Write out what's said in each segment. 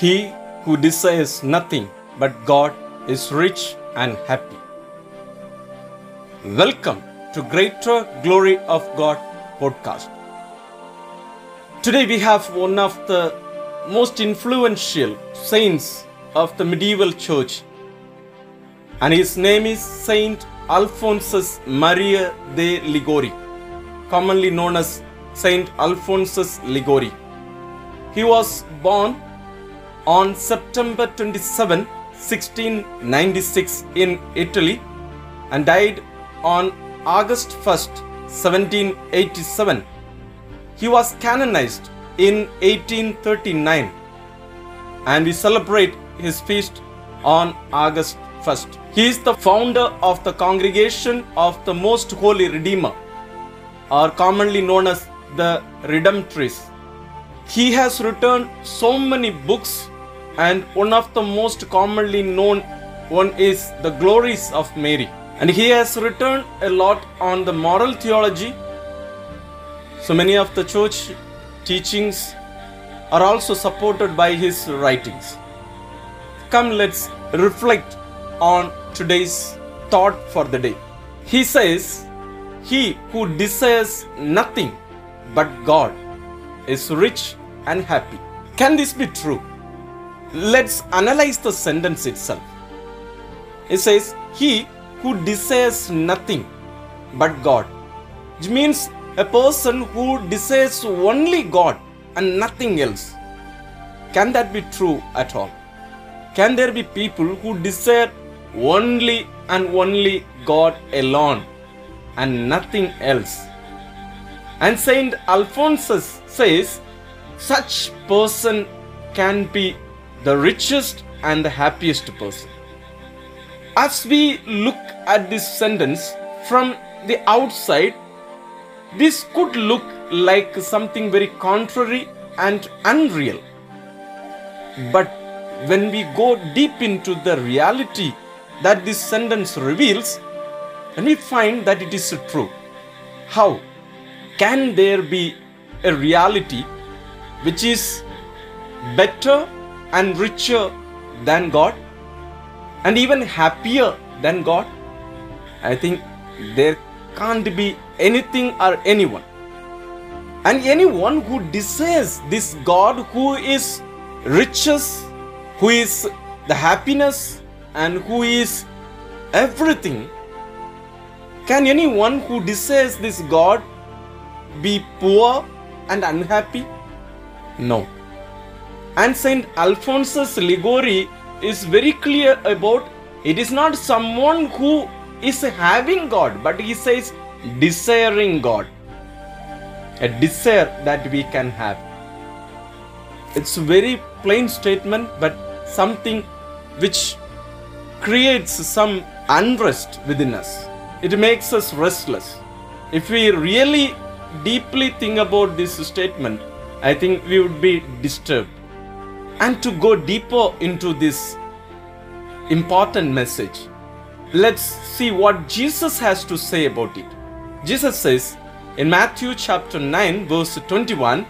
He who desires nothing but God is rich and happy. Welcome to Greater Glory of God podcast. Today we have one of the most influential saints of the medieval church, and his name is Saint Alphonsus Maria de Liguori, commonly known as Saint Alphonsus Liguori. He was born on September 27, 1696 in Italy and died on August 1st, 1787. He was canonized in 1839 and we celebrate his feast on August 1st. He is the founder of the Congregation of the Most Holy Redeemer or commonly known as the Redemptorists. He has written so many books and one of the most commonly known one is the glories of Mary. And he has written a lot on the moral theology. So many of the church teachings are also supported by his writings. Come let's reflect on today's thought for the day. He says he who desires nothing but god is rich and happy. Can this be true Let's analyze the sentence itself. It says, He who desires nothing but God. Which means a person who desires only God and nothing else. Can that be true at all? Can there be people who desire only and only God alone and nothing else? And Saint Alphonsus says, such person can be the richest and the happiest person. As we look at this sentence from the outside, this could look like something very contrary and unreal. But when we go deep into the reality that this sentence reveals, and we find that it is true. How can there be a reality which is better and richer than God and even happier than God? I think there can't be anything or anyone. And anyone who desires this God who is riches, who is the happiness, and who is everything, can anyone who desires this God be poor and unhappy? No. And Saint Alphonsus Liguori is very clear about it is not someone who is having God, but he says desiring God. A desire that we can have. It's a very plain statement, but something which creates some unrest within us. It makes us restless. If we really deeply think about this statement, I think we would be disturbed. And to go deeper into this important message, let's see what Jesus has to say about it. Jesus says in Matthew chapter 9, verse 21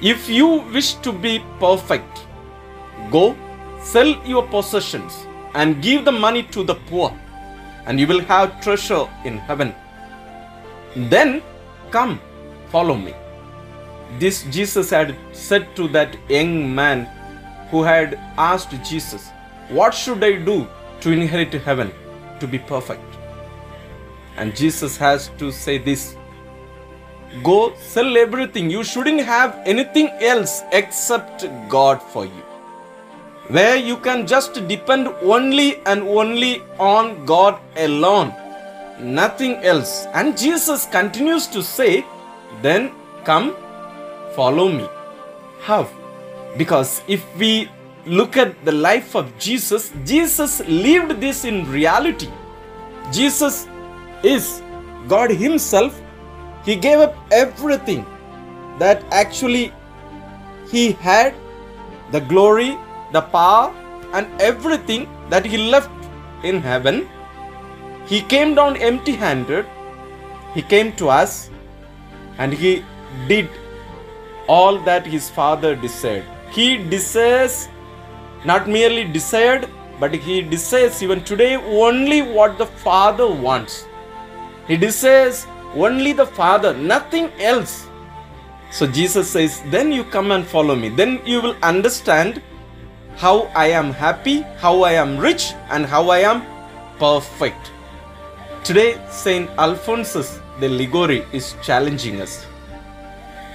If you wish to be perfect, go sell your possessions and give the money to the poor, and you will have treasure in heaven. Then come, follow me. This Jesus had said to that young man who had asked Jesus, What should I do to inherit heaven, to be perfect? And Jesus has to say this Go sell everything. You shouldn't have anything else except God for you. Where you can just depend only and only on God alone, nothing else. And Jesus continues to say, Then come follow me. How? Because if we look at the life of Jesus, Jesus lived this in reality. Jesus is God Himself. He gave up everything that actually He had the glory, the power, and everything that He left in heaven. He came down empty handed. He came to us and He did all that his father desired. he desires not merely desired, but he desires even today only what the Father wants. He desires only the Father, nothing else. So Jesus says, Then you come and follow me. Then you will understand how I am happy, how I am rich, and how I am perfect. Today, Saint Alphonsus de Liguori is challenging us.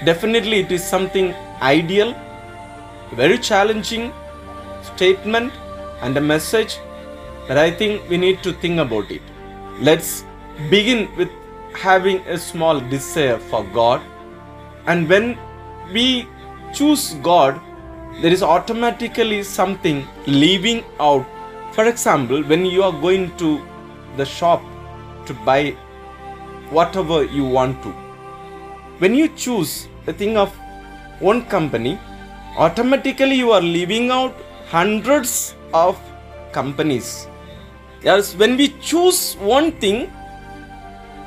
Definitely, it is something ideal, very challenging statement, and a message that I think we need to think about it. Let's begin with having a small desire for God. And when we choose God, there is automatically something leaving out. For example, when you are going to the shop to buy whatever you want to, when you choose a thing of one company, automatically you are leaving out hundreds of companies. Yes, when we choose one thing,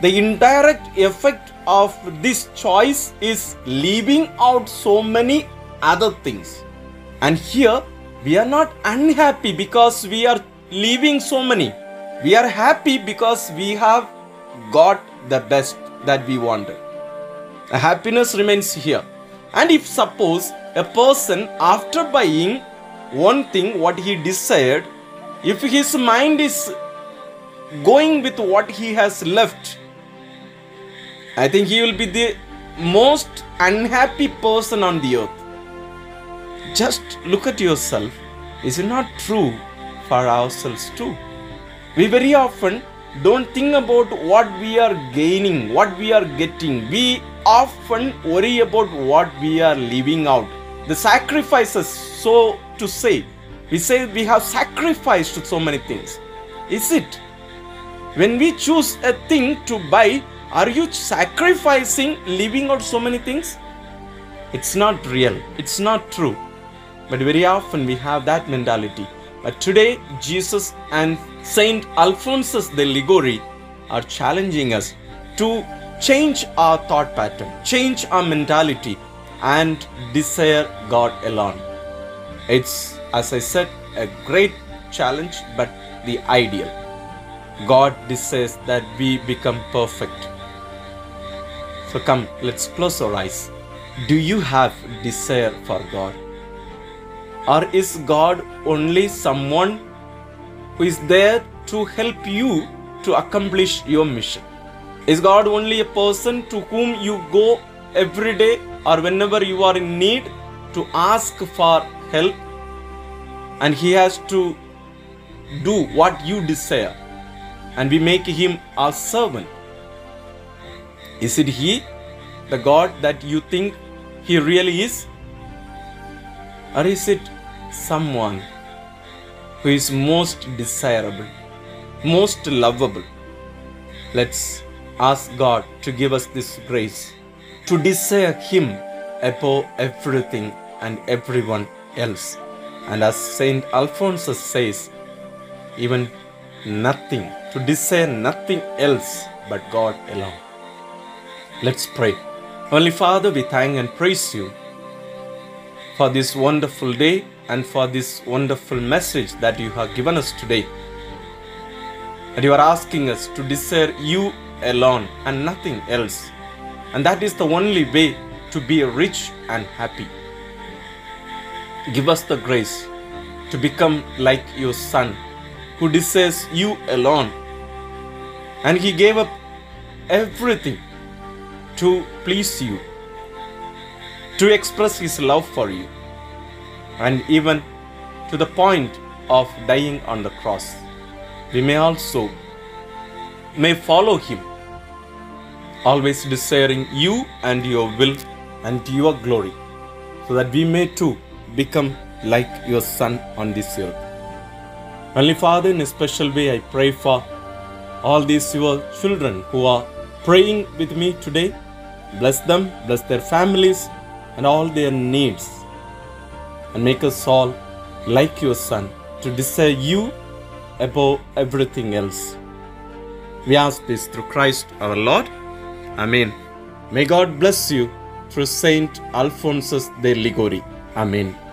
the indirect effect of this choice is leaving out so many other things. And here we are not unhappy because we are leaving so many. We are happy because we have got the best that we wanted. Happiness remains here. And if suppose a person after buying one thing what he desired, if his mind is going with what he has left, I think he will be the most unhappy person on the earth. Just look at yourself. Is it not true for ourselves too? We very often don't think about what we are gaining, what we are getting. We often worry about what we are leaving out. The sacrifices, so to say. We say we have sacrificed so many things. Is it? When we choose a thing to buy, are you sacrificing leaving out so many things? It's not real. It's not true. But very often we have that mentality. But today, Jesus and Saint Alphonsus de Liguori are challenging us to change our thought pattern, change our mentality, and desire God alone. It's, as I said, a great challenge, but the ideal. God desires that we become perfect. So come, let's close our eyes. Do you have desire for God? Or is God only someone who is there to help you to accomplish your mission? Is God only a person to whom you go every day or whenever you are in need to ask for help? And He has to do what you desire, and we make Him our servant. Is it He, the God that you think He really is? Or is it someone who is most desirable, most lovable? Let's ask God to give us this grace to desire Him above everything and everyone else. And as Saint Alphonsus says, even nothing, to desire nothing else but God alone. Let's pray. Holy Father, we thank and praise you for this wonderful day and for this wonderful message that you have given us today. And you are asking us to desire you alone and nothing else. And that is the only way to be rich and happy. Give us the grace to become like your Son who desires you alone. And he gave up everything to please you, to express his love for you, and even to the point of dying on the cross. We may also may follow him, always desiring you and your will and your glory, so that we may too become like your Son on this earth. Only Father, in a special way, I pray for all these your children who are praying with me today. Bless them, bless their families, and all their needs. And make us all like your Son to desire you above everything else. We ask this through Christ our Lord. Amen. May God bless you through Saint Alphonsus de Liguori. Amen.